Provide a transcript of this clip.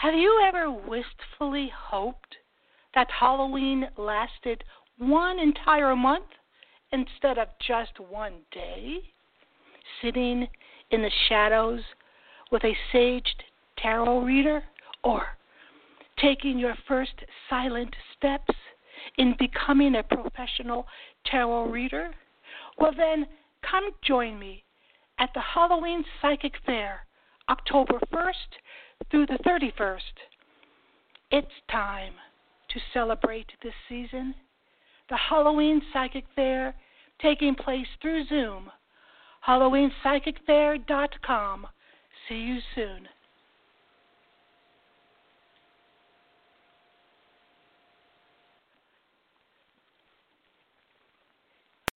Have you ever wistfully hoped that Halloween lasted one entire month instead of just one day? Sitting in the shadows with a saged tarot reader? Or taking your first silent steps in becoming a professional tarot reader? Well, then, come join me at the Halloween Psychic Fair, October 1st through the 31st. It's time to celebrate this season. The Halloween Psychic Fair taking place through Zoom. HalloweenPsychicFair.com. See you soon.